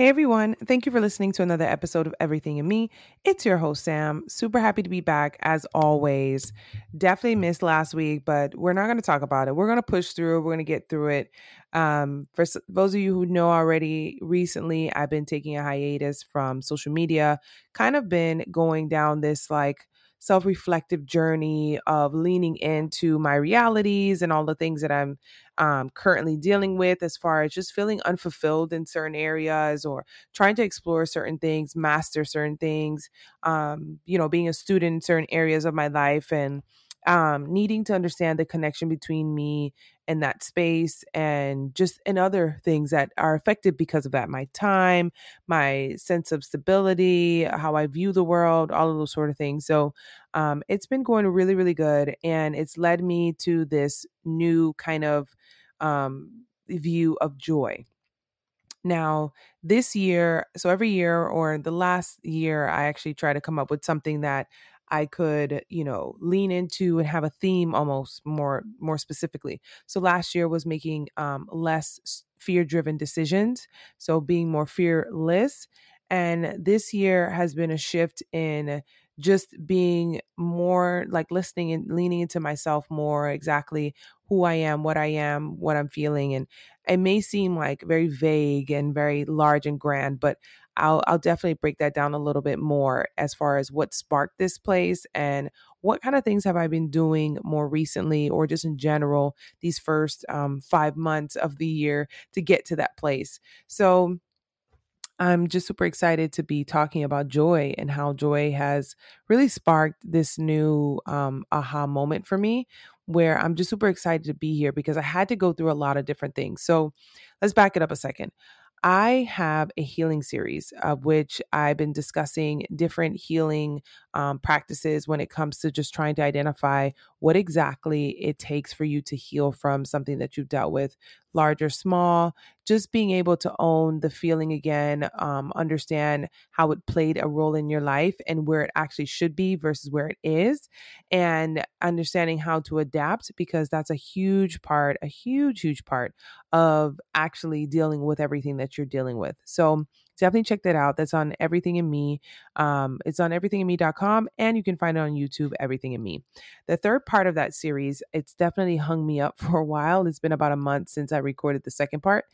Hey everyone, thank you for listening to another episode of Everything in Me. It's your host, Sam. Super happy to be back as always. Definitely missed last week, but we're not going to talk about it. We're going to push through, we're going to get through it. Um, for those of you who know already, recently I've been taking a hiatus from social media, kind of been going down this like self reflective journey of leaning into my realities and all the things that I'm um, currently dealing with as far as just feeling unfulfilled in certain areas or trying to explore certain things, master certain things, um, you know, being a student in certain areas of my life and um, needing to understand the connection between me and that space and just in other things that are affected because of that my time my sense of stability how i view the world all of those sort of things. So um, it's been going really really good and it's led me to this new kind of um, view of joy. Now, this year, so every year or the last year, I actually try to come up with something that I could, you know, lean into and have a theme almost more more specifically. So last year was making um, less fear-driven decisions, so being more fearless. And this year has been a shift in just being more like listening and leaning into myself more exactly who I am, what I am, what I'm feeling. And it may seem like very vague and very large and grand, but I'll I'll definitely break that down a little bit more as far as what sparked this place and what kind of things have I been doing more recently or just in general these first um, five months of the year to get to that place. So I'm just super excited to be talking about joy and how joy has really sparked this new um, aha moment for me where I'm just super excited to be here because I had to go through a lot of different things. So let's back it up a second. I have a healing series of which I've been discussing different healing um, practices when it comes to just trying to identify what exactly it takes for you to heal from something that you've dealt with, large or small. Just being able to own the feeling again, um, understand how it played a role in your life and where it actually should be versus where it is, and understanding how to adapt because that's a huge part, a huge, huge part of actually dealing with everything that you're dealing with. So, definitely check that out. That's on Everything in Me. Um, it's on everythinginme.com and you can find it on YouTube, Everything in Me. The third part of that series, it's definitely hung me up for a while. It's been about a month since I recorded the second part.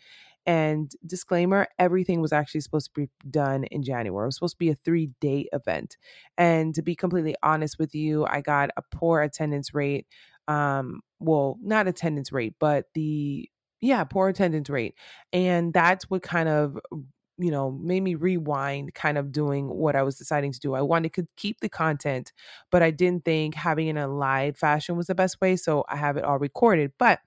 And disclaimer, everything was actually supposed to be done in January. It was supposed to be a three day event. And to be completely honest with you, I got a poor attendance rate. Um, well, not attendance rate, but the yeah, poor attendance rate. And that's what kind of you know, made me rewind kind of doing what I was deciding to do. I wanted to keep the content, but I didn't think having it in a live fashion was the best way. So I have it all recorded. But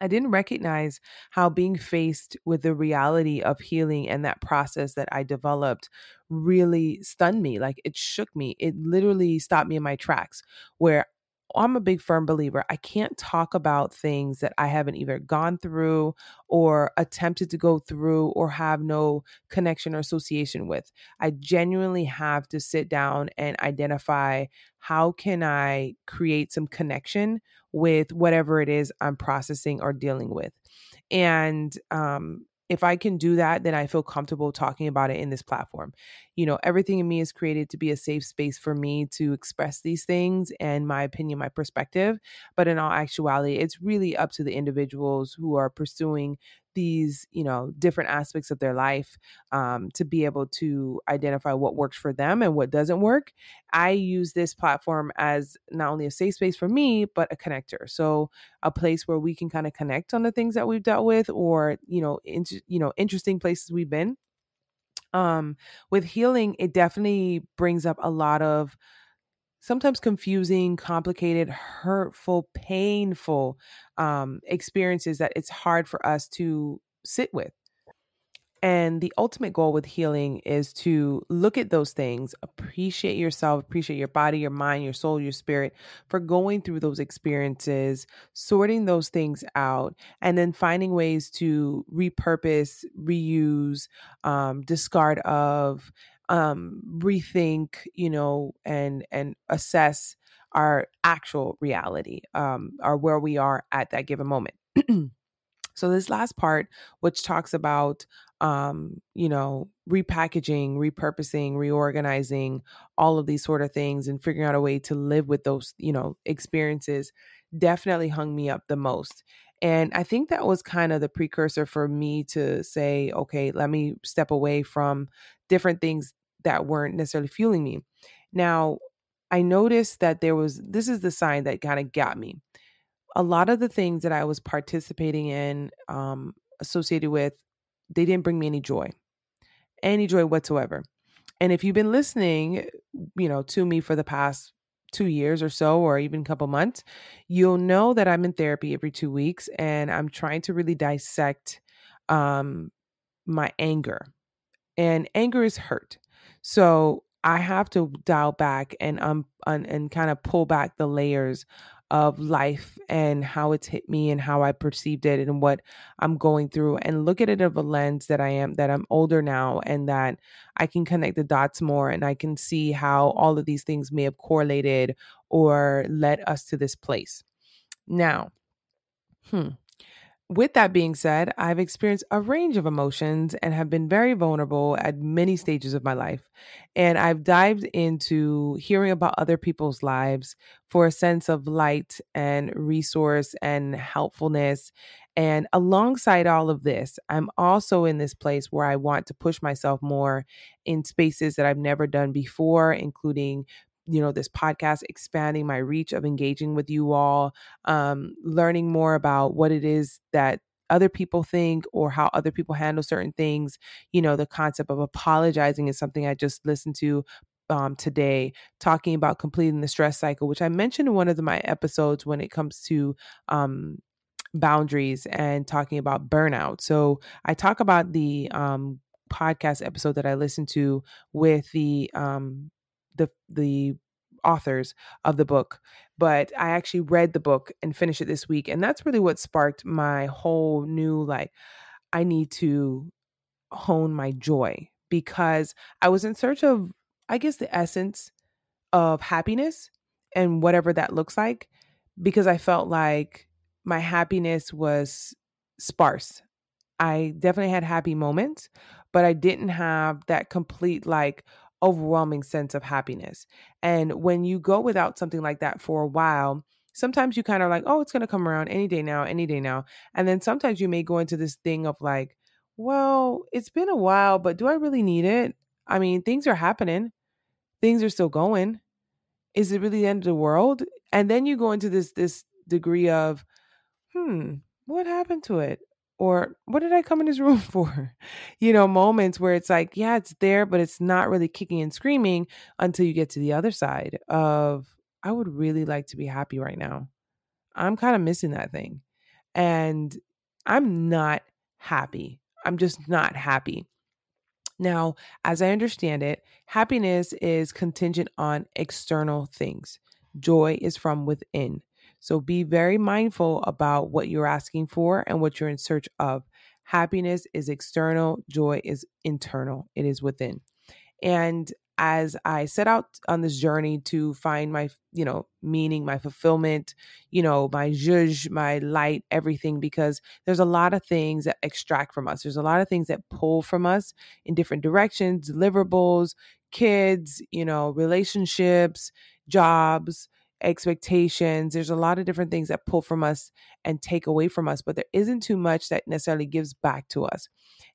I didn't recognize how being faced with the reality of healing and that process that I developed really stunned me. Like it shook me. It literally stopped me in my tracks where I'm a big firm believer. I can't talk about things that I haven't either gone through or attempted to go through or have no connection or association with. I genuinely have to sit down and identify how can I create some connection with whatever it is I'm processing or dealing with. And um, if I can do that, then I feel comfortable talking about it in this platform. You know, everything in me is created to be a safe space for me to express these things and my opinion, my perspective. But in all actuality, it's really up to the individuals who are pursuing these you know different aspects of their life um, to be able to identify what works for them and what doesn't work i use this platform as not only a safe space for me but a connector. So a place where we can kind of connect on the things that we've dealt with or you know in, you know interesting places we've been. Um with healing it definitely brings up a lot of sometimes confusing, complicated, hurtful, painful um, experiences that it's hard for us to sit with. And the ultimate goal with healing is to look at those things, appreciate yourself, appreciate your body, your mind, your soul, your spirit for going through those experiences, sorting those things out, and then finding ways to repurpose, reuse, um, discard of, um, rethink, you know, and and assess our actual reality, um, or where we are at that given moment. so this last part, which talks about um, you know, repackaging, repurposing, reorganizing, all of these sort of things and figuring out a way to live with those, you know, experiences definitely hung me up the most. And I think that was kind of the precursor for me to say, okay, let me step away from different things that weren't necessarily fueling me. Now, I noticed that there was this is the sign that kind of got me. A lot of the things that I was participating in, um, associated with, they didn't bring me any joy, any joy whatsoever. And if you've been listening, you know, to me for the past two years or so, or even a couple months, you'll know that I'm in therapy every two weeks and I'm trying to really dissect um, my anger. And anger is hurt. So I have to dial back and um and, and kind of pull back the layers of life and how it's hit me and how I perceived it and what I'm going through and look at it of a lens that I am that I'm older now and that I can connect the dots more and I can see how all of these things may have correlated or led us to this place. Now, hmm, with that being said, I've experienced a range of emotions and have been very vulnerable at many stages of my life. And I've dived into hearing about other people's lives for a sense of light and resource and helpfulness. And alongside all of this, I'm also in this place where I want to push myself more in spaces that I've never done before, including you know this podcast expanding my reach of engaging with you all um, learning more about what it is that other people think or how other people handle certain things. You know the concept of apologizing is something i just listened to um, today talking about completing the stress cycle which i mentioned in one of the, my episodes when it comes to um, boundaries and talking about burnout. So i talk about the um, podcast episode that i listened to with the um, the the authors of the book but i actually read the book and finished it this week and that's really what sparked my whole new like i need to hone my joy because i was in search of i guess the essence of happiness and whatever that looks like because i felt like my happiness was sparse. I definitely had happy moments but i didn't have that complete like overwhelming sense of happiness. And when you go without something like that for a while, sometimes you kind of like, oh, it's going to come around any day now, any day now. And then sometimes you may go into this thing of like, well, it's been a while, but do I really need it? I mean, things are happening, things are still going. Is it really the end of the world? And then you go into this this degree of, hmm, what happened to it? Or what did I come in this room for? You know, moments where it's like, yeah, it's there, but it's not really kicking and screaming until you get to the other side of, I would really like to be happy right now. I'm kind of missing that thing. And I'm not happy. I'm just not happy. Now, as I understand it, happiness is contingent on external things. Joy is from within. So be very mindful about what you're asking for and what you're in search of. Happiness is external, joy is internal, it is within. And as I set out on this journey to find my, you know, meaning, my fulfillment, you know, my zhuzh, my light, everything, because there's a lot of things that extract from us. There's a lot of things that pull from us in different directions, deliverables, kids, you know, relationships, jobs, expectations. There's a lot of different things that pull from us and take away from us, but there isn't too much that necessarily gives back to us.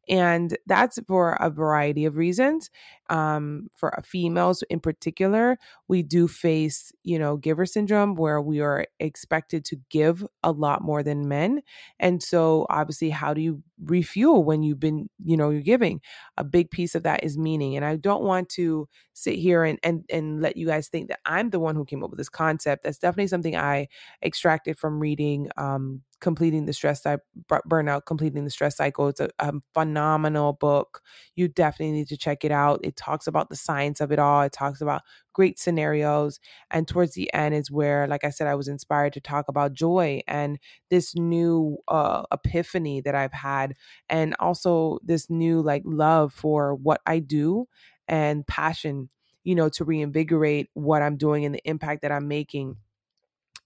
And that's for a variety of reasons. Um, for females in particular, we do face, you know, giver syndrome where we are expected to give a lot more than men. And so, obviously, how do you refuel when you've been, you know, you're giving? A big piece of that is meaning. And I don't want to sit here and, and, and let you guys think that I'm the one who came up with this concept. That's definitely something I extracted from reading um, completing the stress Cycle, burnout completing the stress cycle it's a, a, phenomenal book you definitely need to check it out it talks about the science of it all it talks about great scenarios and towards the end is where like i said i was inspired to talk about joy and this new uh, epiphany that i've had and also this new like love for what i do and passion you know to reinvigorate what i'm doing and the impact that i'm making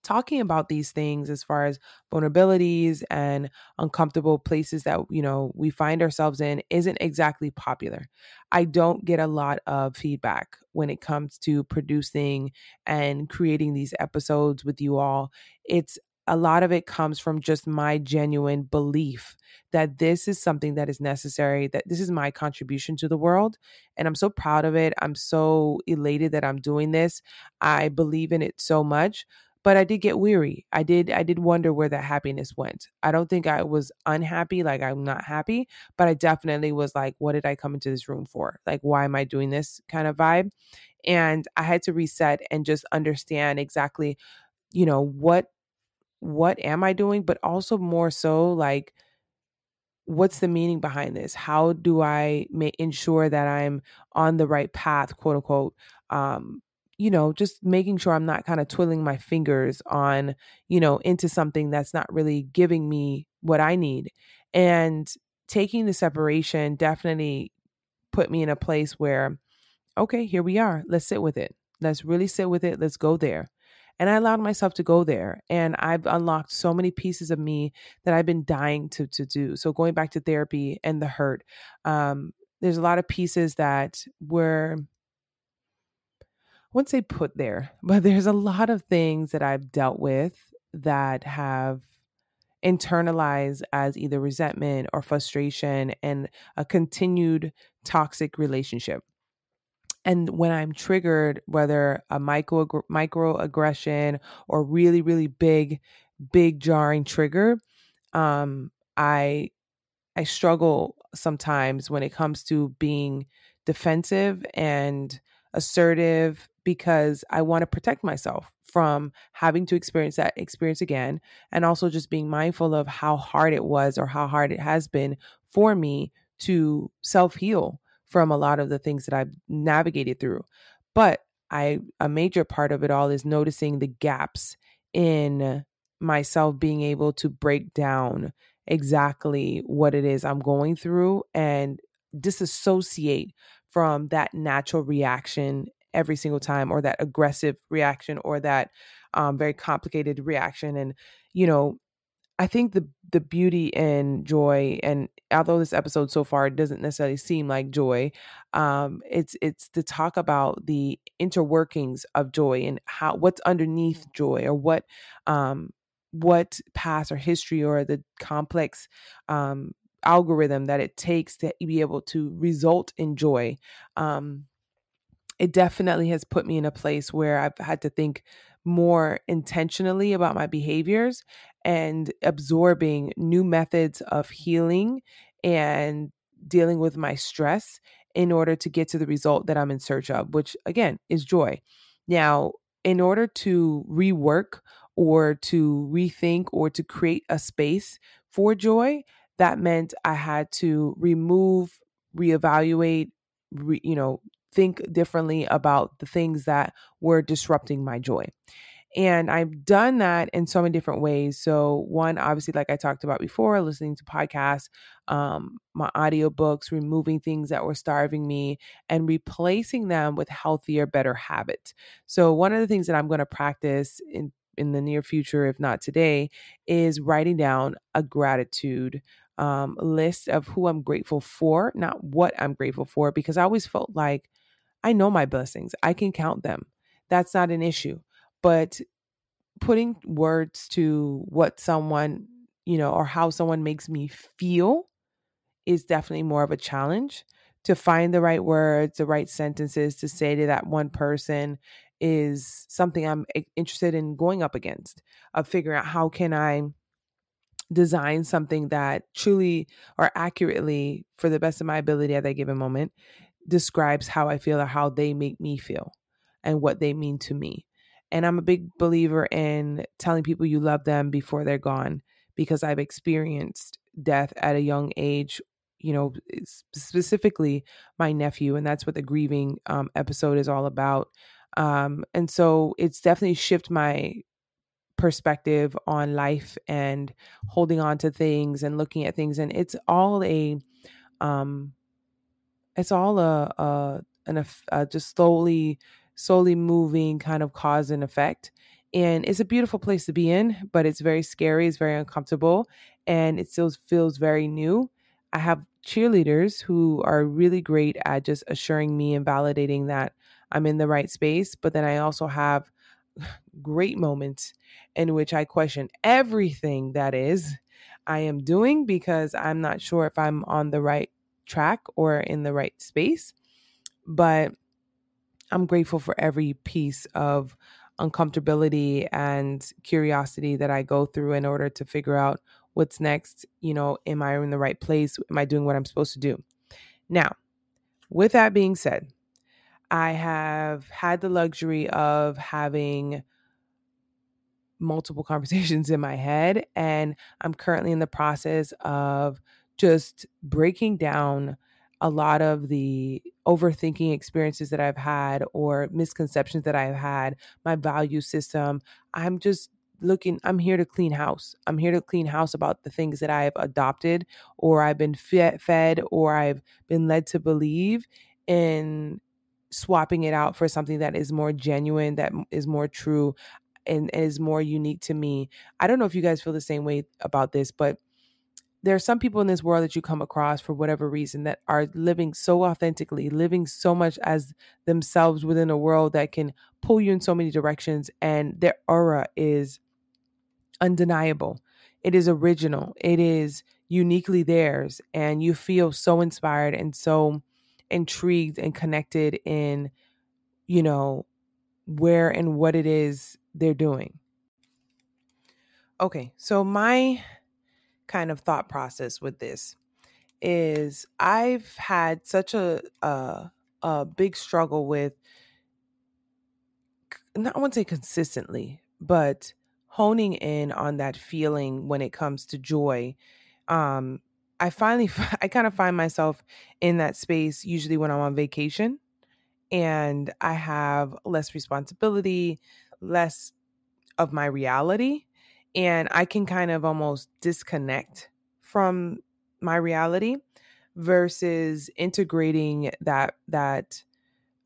talking about these things as far as vulnerabilities and uncomfortable places that you know we find ourselves in isn't exactly popular i don't get a lot of feedback when it comes to producing and creating these episodes with you all it's a lot of it comes from just my genuine belief that this is something that is necessary, that this is my contribution to the world. And I'm so proud of it. I'm so elated that I'm doing this. I believe in it so much but I did get weary. I did I did wonder where that happiness went. I don't think I was unhappy like I'm not happy, but I definitely was like what did I come into this room for? Like why am I doing this kind of vibe? And I had to reset and just understand exactly you know what what am I doing, but also more so like what's the meaning behind this? How do I make ensure that I'm on the right path, quote unquote? Um, you know, just making sure I'm not kind of twiddling my fingers on, you know, into something that's not really giving me what I need. And taking the separation definitely put me in a place where, okay, here we are. Let's sit with it. Let's really sit with it. Let's go there. And I allowed myself to go there. And I've unlocked so many pieces of me that I've been dying to to do. So going back to therapy and the hurt, um, there's a lot of pieces that were wouldn't say put there, but there's a lot of things that I've dealt with that have internalized as either resentment or frustration and a continued toxic relationship. And when I'm triggered, whether a micro microaggression or really really big big jarring trigger, um, I I struggle sometimes when it comes to being defensive and assertive because I want to protect myself from having to experience that experience again and also just being mindful of how hard it was or how hard it has been for me to self-heal from a lot of the things that I've navigated through. But I a major part of it all is noticing the gaps in myself being able to break down exactly what it is I'm going through and disassociate from that natural reaction every single time or that aggressive reaction or that um, very complicated reaction and you know i think the the beauty and joy and although this episode so far doesn't necessarily seem like joy um, it's it's to talk about the interworkings of joy and how what's underneath joy or what um, what past or history or the complex um, algorithm that it takes to be able to result in joy um, it definitely has put me in a place where I've had to think more intentionally about my behaviors and absorbing new methods of healing and dealing with my stress in order to get to the result that I'm in search of, which again is joy. Now, in order to rework or to rethink or to create a space for joy, that meant I had to remove, reevaluate, re, you know, think differently about the things that were disrupting my joy. And I've done that in so many different ways. So, one, obviously, like I talked about before, listening to podcasts, um, my audiobooks, removing things that were starving me and replacing them with healthier, better habits. So, one of the things that I'm going to practice in in the near future, if not today, is writing down a gratitude um, list of who I'm grateful for, not what I'm grateful for, because I always felt like I know my blessings. I can count them. That's not an issue. But putting words to what someone, you know, or how someone makes me feel is definitely more of a challenge to find the right words, the right sentences to say to that one person is something I'm eh, interested in going up against of figuring out how can I design something that truly or accurately for the best of my ability at that given moment describes how I feel or how they make me feel and what they mean to me. And I'm a big believer in telling people you love them before they're gone because I've experienced death at a young age, you know, specifically my nephew. And that's what the grieving um, episode is all about. Um, and so it's definitely shifted my perspective on life and holding on to things and looking at things. And it's all a, um, it's all a, a an a, just slowly slowly moving kind of cause and effect And it's a beautiful place to be in, but it's very scary, it's very uncomfortable, and it still feels very new. I have cheerleaders who are really great at just assuring me and validating that I'm in the right space. But then I also have great moments in which I question everything that is I am doing because I'm not sure if I'm on the right track or in the right space. But I'm grateful for every piece of uncomfortability and curiosity that I go through in order to figure out what's next. You know, am I in the right place? Am I doing what I'm supposed to do? Now, with that being said, I have had the luxury of having multiple conversations in my head, and I'm currently in the process of just breaking down a lot of the overthinking experiences that I've had or misconceptions that I've had, my value system. I'm just looking, I'm here to clean house. I'm here to clean house about the things that I've adopted or I've been fed or I've been led to believe in swapping it out for something that is more genuine, that is more true, and is more unique to me. I don't know if you guys feel the same way about this, but there are some people in this world that you come across for whatever reason that are living so authentically, living so much as themselves within a world that can pull you in so many directions, and their aura is undeniable. It is original. It is uniquely theirs, and you feel so inspired and so intrigued and connected in, you know, where and what it is they're doing. Okay, so my kind of thought process with this is I've had such a a, a big struggle with not I won't say consistently, but honing in on that feeling when it comes to joy. Um, I finally I kind of find myself in that space usually when I'm on vacation and I have less responsibility, less of my reality and I can kind of almost disconnect from my reality versus integrating that that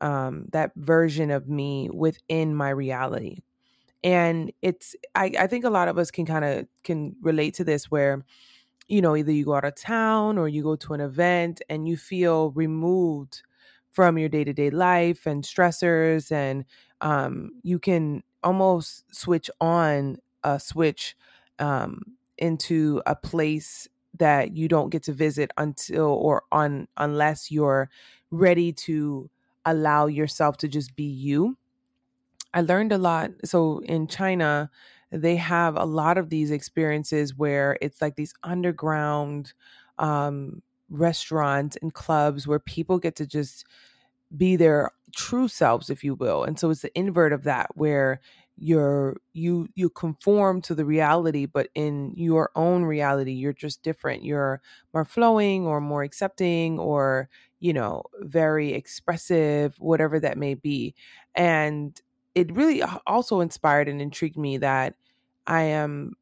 um that version of me within my reality. And it's i i think a lot of us can kind of can relate to this where you know either you go out of town or you go to an event and you feel removed from your day-to-day life and stressors and um you can almost switch on a switch um, into a place that you don't get to visit until or on unless you're ready to allow yourself to just be you. I learned a lot. So in China, they have a lot of these experiences where it's like these underground um, restaurants and clubs where people get to just be their true selves, if you will. And so it's the invert of that, where you're you you conform to the reality but in your own reality you're just different. You're more flowing or more accepting or you know very expressive whatever that may be. And it really also inspired and intrigued me that i am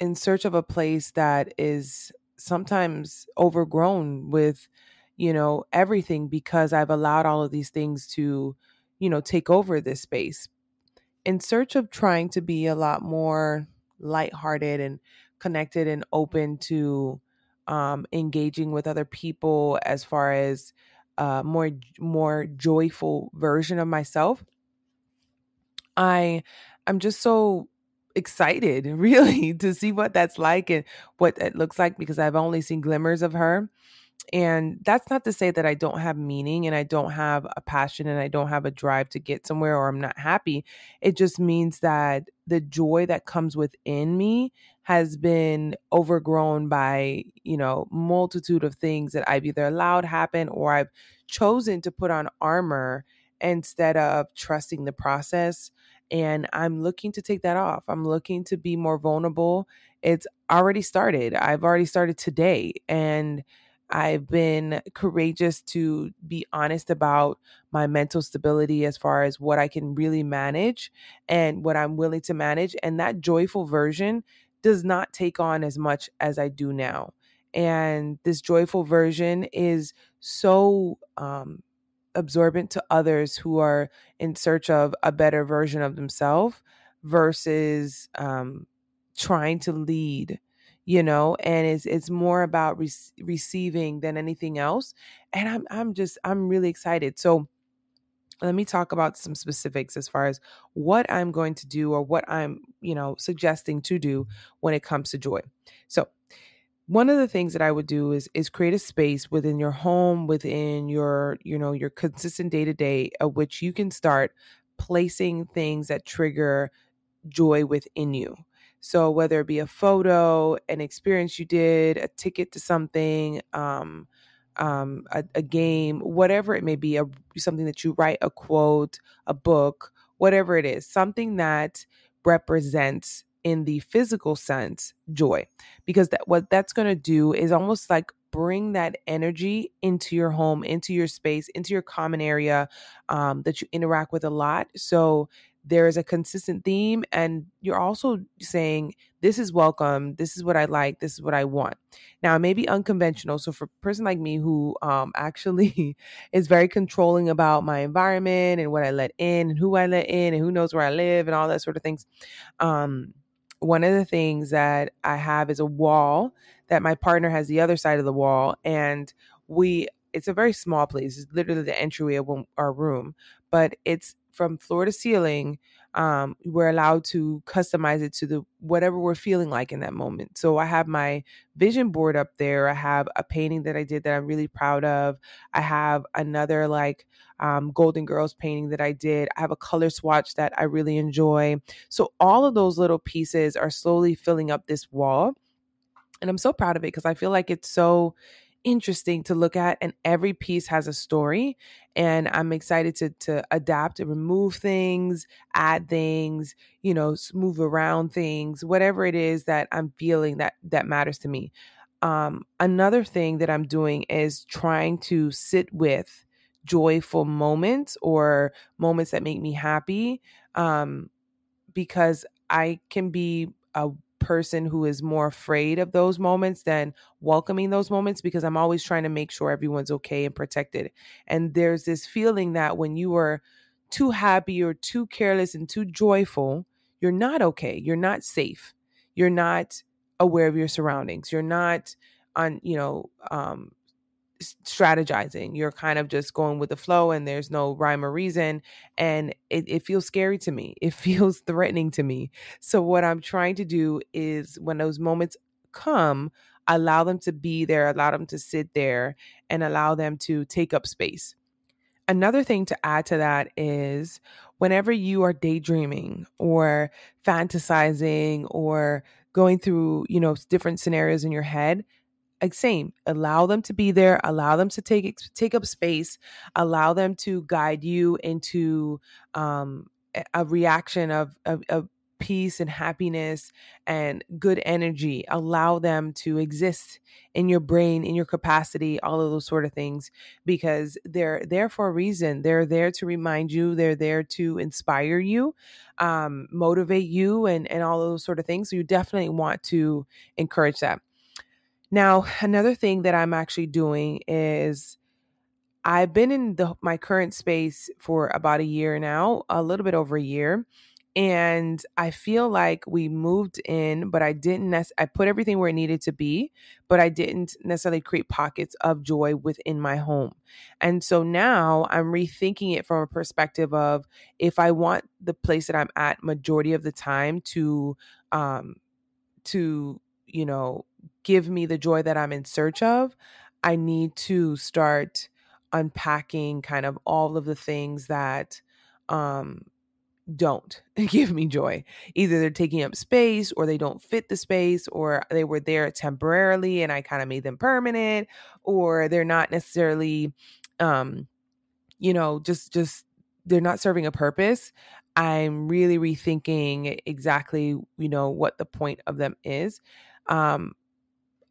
in search of a place that is sometimes overgrown with you know everything because i've allowed all of these things to you know take over this space in search of trying to be a lot more lighthearted and connected and open to um, engaging with other people as far as uh, more more joyful version of myself. I I'm just so excited really to see what that's like and what it looks like because I've only seen glimmers of her and that's not to say that I don't have meaning and I don't have a passion and I don't have a drive to get somewhere or I'm not happy. It just means that the joy that comes within me has been overgrown by, you know, multitude of things that I've either allowed happen or I've chosen to put on armor instead of trusting the process. And I'm looking to take that off. I'm looking to be more vulnerable. It's already started. I've already started today. And I've been courageous to be honest about my mental stability as far as what I can really manage and what I'm willing to manage. And that joyful version does not take on as much as I do now. And this joyful version is so um, absorbent to others who are in search of a better version of themselves versus um, trying to lead you know and it's it's more about re- receiving than anything else and i'm i'm just i'm really excited. So let me talk about some specifics as far as what i'm going to do or what i'm you know suggesting to do when it comes to joy. So one of the things that i would do is is create a space within your home within your you know your consistent day to day of which you can start placing things that trigger joy within you so whether it be a photo, an experience you did, a ticket to something, um, um, a, a, game, whatever it may be, a, something that you write, a quote, a book, whatever it is, something that represents in the physical sense joy, because that what that's going to do is almost like bring that energy into your home, into your space, into your common area um, that you interact with a lot. So there is a consistent theme and you're also saying this is welcome this is what i like this is what i want. Now it may be unconventional so for a person like me who um, actually is very controlling about my environment and what i let in and who i let in and who knows where i live and all that sort of things um, one of the things that i have is a wall that my partner has the other side of the wall and we it's a very small place it's literally the entryway of our room but it's from floor to ceiling um, we're allowed to customize it to the whatever we're feeling like in that moment. So i have my vision board up there i have a painting that i did that i'm really proud of i have another like um, golden girls painting that i did i have a color swatch that i really enjoy. So all of those little pieces are slowly filling up this wall and i'm so proud of it because i feel like it's so interesting to look at and every piece has a story and i'm excited to to adapt and remove things add things you know move around things whatever it is that i'm feeling that that matters to me. Um another thing that i'm doing is trying to sit with joyful moments or moments that make me happy um because i can be a person who is more afraid of those moments than welcoming those moments because I'm always trying to make sure everyone's okay and protected. And there's this feeling that when you are too happy or too careless and too joyful, you're not okay. You're not safe. You're not aware of your surroundings. You're not on, you know, um, strategizing. You're kind of just going with the flow and there's no rhyme or reason. And it, it feels scary to me. It feels threatening to me. So, what I'm trying to do is when those moments come, allow them to be there, allow them to sit there, and allow them to take up space. Another thing to add to that is whenever you are daydreaming or fantasizing or going through, you know, different scenarios in your head, same allow them to be there allow them to take take up space allow them to guide you into um, a reaction of, of, of peace and happiness and good energy. Allow them to exist in your brain in your capacity all of those sort of things because they're there for a reason. They're there to remind you. They're there to inspire you um, motivate you and and all those sort of things. So you definitely want to encourage that now, another thing that I'm actually doing is I've been in the my current space for about a year now, a little bit over a year. And I feel like we moved in, but I didn't nec- I put everything where it needed to be, but I didn't necessarily create pockets of joy within my home. And so now I'm rethinking it from a perspective of if I want the place that I'm at majority of the time to um to you know, give me the joy that I'm in search of, I need to start unpacking kind of all of the things that um don't give me joy. Either they're taking up space or they don't fit the space or they were there temporarily and I kind of made them permanent or they're not necessarily um you know just just they're not serving a purpose. I'm really rethinking exactly, you know, what the point of them is. Um,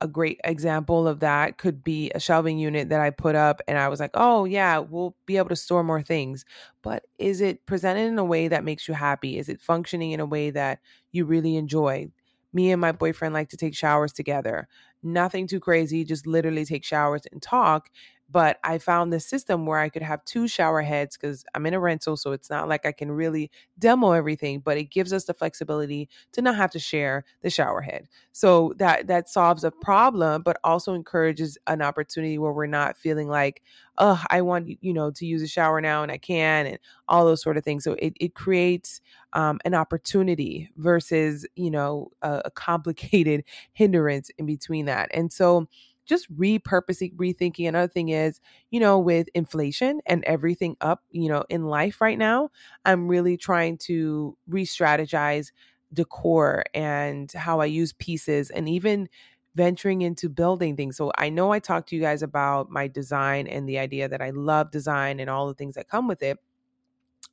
a great example of that could be a shelving unit that I put up and I was like, oh, yeah, we'll be able to store more things. But is it presented in a way that makes you happy? Is it functioning in a way that you really enjoy? Me and my boyfriend like to take showers together. Nothing too crazy, just literally take showers and talk but I found this system where I could have two shower heads because I'm in a rental. So it's not like I can really demo everything, but it gives us the flexibility to not have to share the shower head. So that that solves a problem, but also encourages an opportunity where we're not feeling like, oh, I want, you know, to use a shower now and I can and all those sort of things. So it, it creates um, an opportunity versus, you know, a, a complicated hindrance in between that. And so just repurposing, rethinking. Another thing is, you know, with inflation and everything up, you know, in life right now, I'm really trying to re strategize decor and how I use pieces and even venturing into building things. So I know I talked to you guys about my design and the idea that I love design and all the things that come with it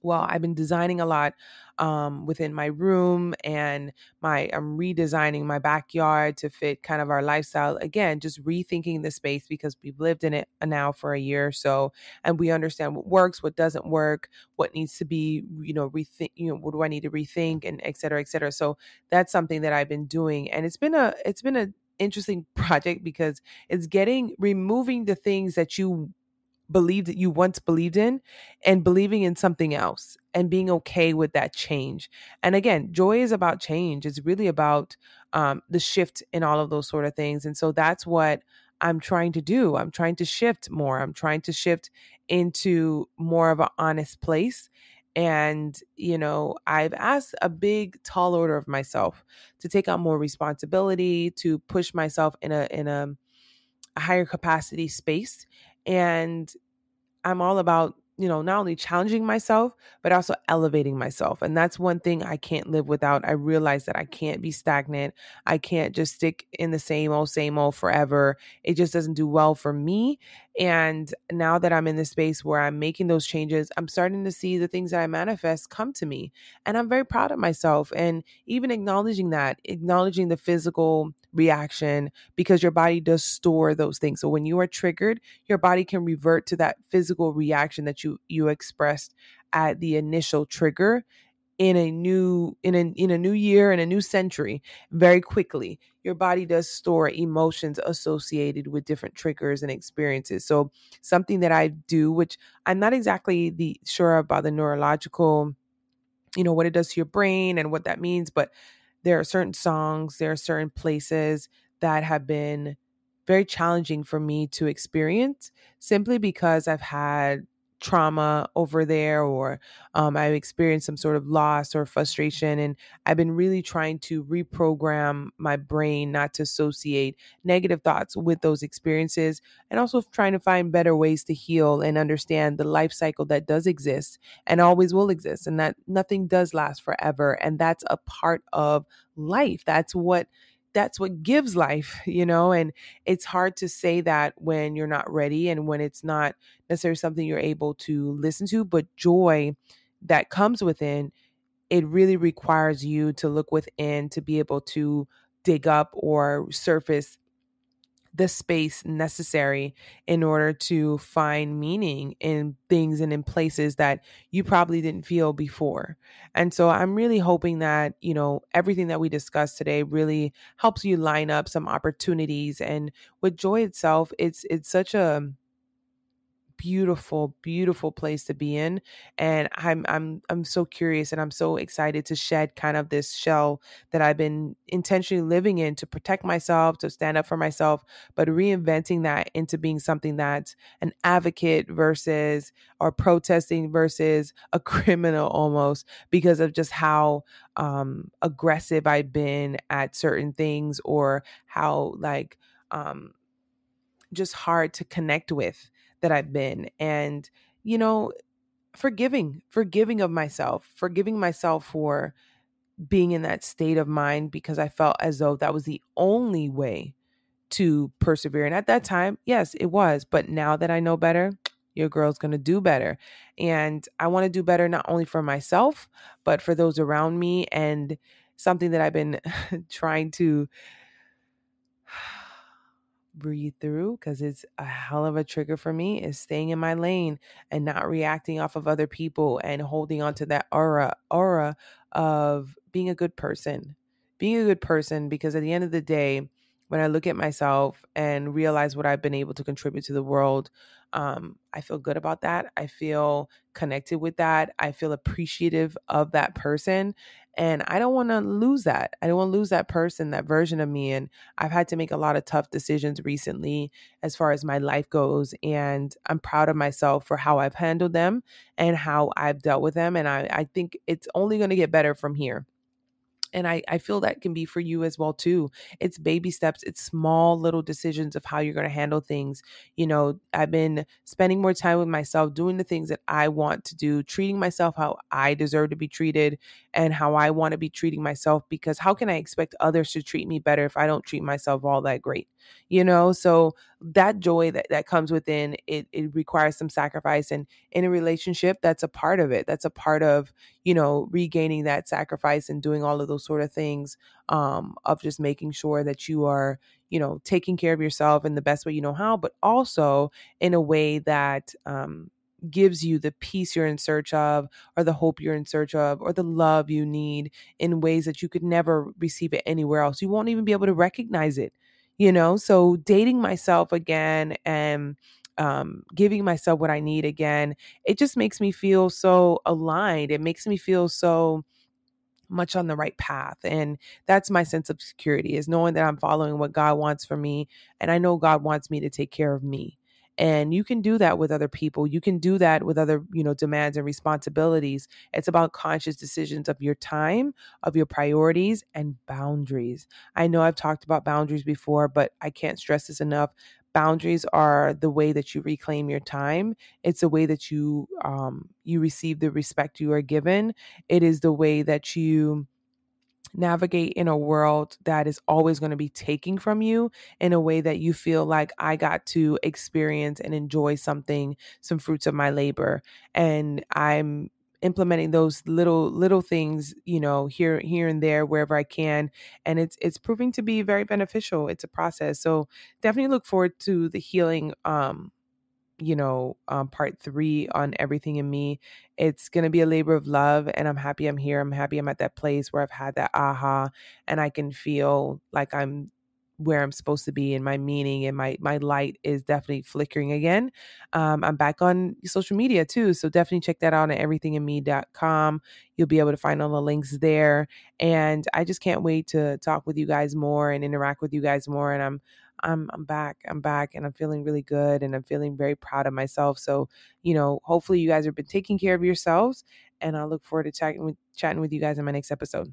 well i've been designing a lot um, within my room and my i'm redesigning my backyard to fit kind of our lifestyle again just rethinking the space because we've lived in it now for a year or so and we understand what works what doesn't work what needs to be you know rethink you know what do i need to rethink and et cetera et cetera so that's something that i've been doing and it's been a it's been a interesting project because it's getting removing the things that you believed that you once believed in and believing in something else and being okay with that change. And again, joy is about change. It's really about um, the shift in all of those sort of things. And so that's what I'm trying to do. I'm trying to shift more. I'm trying to shift into more of an honest place. And, you know, I've asked a big, tall order of myself to take on more responsibility, to push myself in a, in a, a higher capacity space and I'm all about you know, not only challenging myself, but also elevating myself. And that's one thing I can't live without. I realize that I can't be stagnant. I can't just stick in the same old, same old forever. It just doesn't do well for me. And now that I'm in this space where I'm making those changes, I'm starting to see the things that I manifest come to me. And I'm very proud of myself. And even acknowledging that, acknowledging the physical reaction, because your body does store those things. So when you are triggered, your body can revert to that physical reaction that you you expressed at the initial trigger in a new in a in a new year in a new century very quickly your body does store emotions associated with different triggers and experiences so something that i do which i'm not exactly the sure about the neurological you know what it does to your brain and what that means but there are certain songs there are certain places that have been very challenging for me to experience simply because i've had trauma over there or um, I've experienced some sort of loss or frustration. And I've been really trying to reprogram my brain not to associate negative thoughts with those experiences and also trying to find better ways to heal and understand the life cycle that does exist and always will exist and that nothing does last forever. And that's a part of life. That's what that's what gives life, you know, and it's hard to say that when you're not ready and when it's not necessarily something you're able to listen to, but joy that comes within it really requires you to look within to be able to dig up or surface the space necessary in order to find meaning in things and in places that you probably didn't feel before. And so I'm really hoping that, you know, everything that we discussed today really helps you line up some opportunities and with joy itself, it's it's such a beautiful beautiful place to be in and i'm i'm i'm so curious and i'm so excited to shed kind of this shell that i've been intentionally living in to protect myself to stand up for myself but reinventing that into being something that's an advocate versus or protesting versus a criminal almost because of just how um aggressive i've been at certain things or how like um just hard to connect with that I've been. And, you know, forgiving, forgiving of myself, forgiving myself for being in that state of mind because I felt as though that was the only way to persevere. And at that time, yes, it was. But now that I know better, your girl's going to do better. And I want to do better not only for myself, but for those around me. And something that I've been trying to breathe through because it's a hell of a trigger for me is staying in my lane and not reacting off of other people and holding on to that aura aura of being a good person being a good person because at the end of the day when i look at myself and realize what i've been able to contribute to the world um, I feel good about that. I feel connected with that. I feel appreciative of that person. And I don't want to lose that. I don't want to lose that person, that version of me. And I've had to make a lot of tough decisions recently as far as my life goes. And I'm proud of myself for how I've handled them and how I've dealt with them. And I, I think it's only going to get better from here and I, I feel that can be for you as well too. It's baby steps it's small little decisions of how you're going to handle things you know i've been spending more time with myself doing the things that i want to do treating myself how i deserve to be treated and how i want to be treating myself because how can i expect others to treat me better if i don't treat myself all that great you know? So that joy that, that comes within it it requires some sacrifice and in a relationship that's a part of it that's a part of you know regaining that sacrifice and doing all of those sort of things um of just making sure that you are you know taking care of yourself in the best way you know how but also in a way that um gives you the peace you're in search of or the hope you're in search of or the love you need in ways that you could never receive it anywhere else. You won't even be able to recognize it you know? So dating myself again and um, giving myself what i need again it just makes me feel so aligned. It makes me feel so much on the right path and that's my sense of security is knowing that i'm following what god wants for me and i know god wants me to take care of me. And you can do that with other people you can do that with other you know demands and responsibilities. It's about conscious decisions of your time of your priorities and boundaries. I know i've talked about boundaries before but i can't stress this enough boundaries are the way that you reclaim your time it's the way that you um you receive the respect you are given it is the way that you navigate in a world that is always going to be taking from you in a way that you feel like I got to experience and enjoy something, some fruits of my labor. And I'm implementing those little little things you know here here and there wherever i can and it's it's proving to be very beneficial it's a process so definitely look forward to the healing um you know, um, part three on everything in me. It's going to be a labor of love, and I'm happy I'm here. I'm happy I'm at that place where I've had that aha, and I can feel like I'm where I'm supposed to be and my meaning and my my light is definitely flickering again. Um, I'm back on social media too, so definitely check that out at everythinginme.com. You'll be able to find all the links there, and I just can't wait to talk with you guys more and interact with you guys more. And I'm I'm I'm back. I'm back and I'm feeling really good and I'm feeling very proud of myself. So, you know, hopefully you guys have been taking care of yourselves and I look forward to chatting with chatting with you guys in my next episode.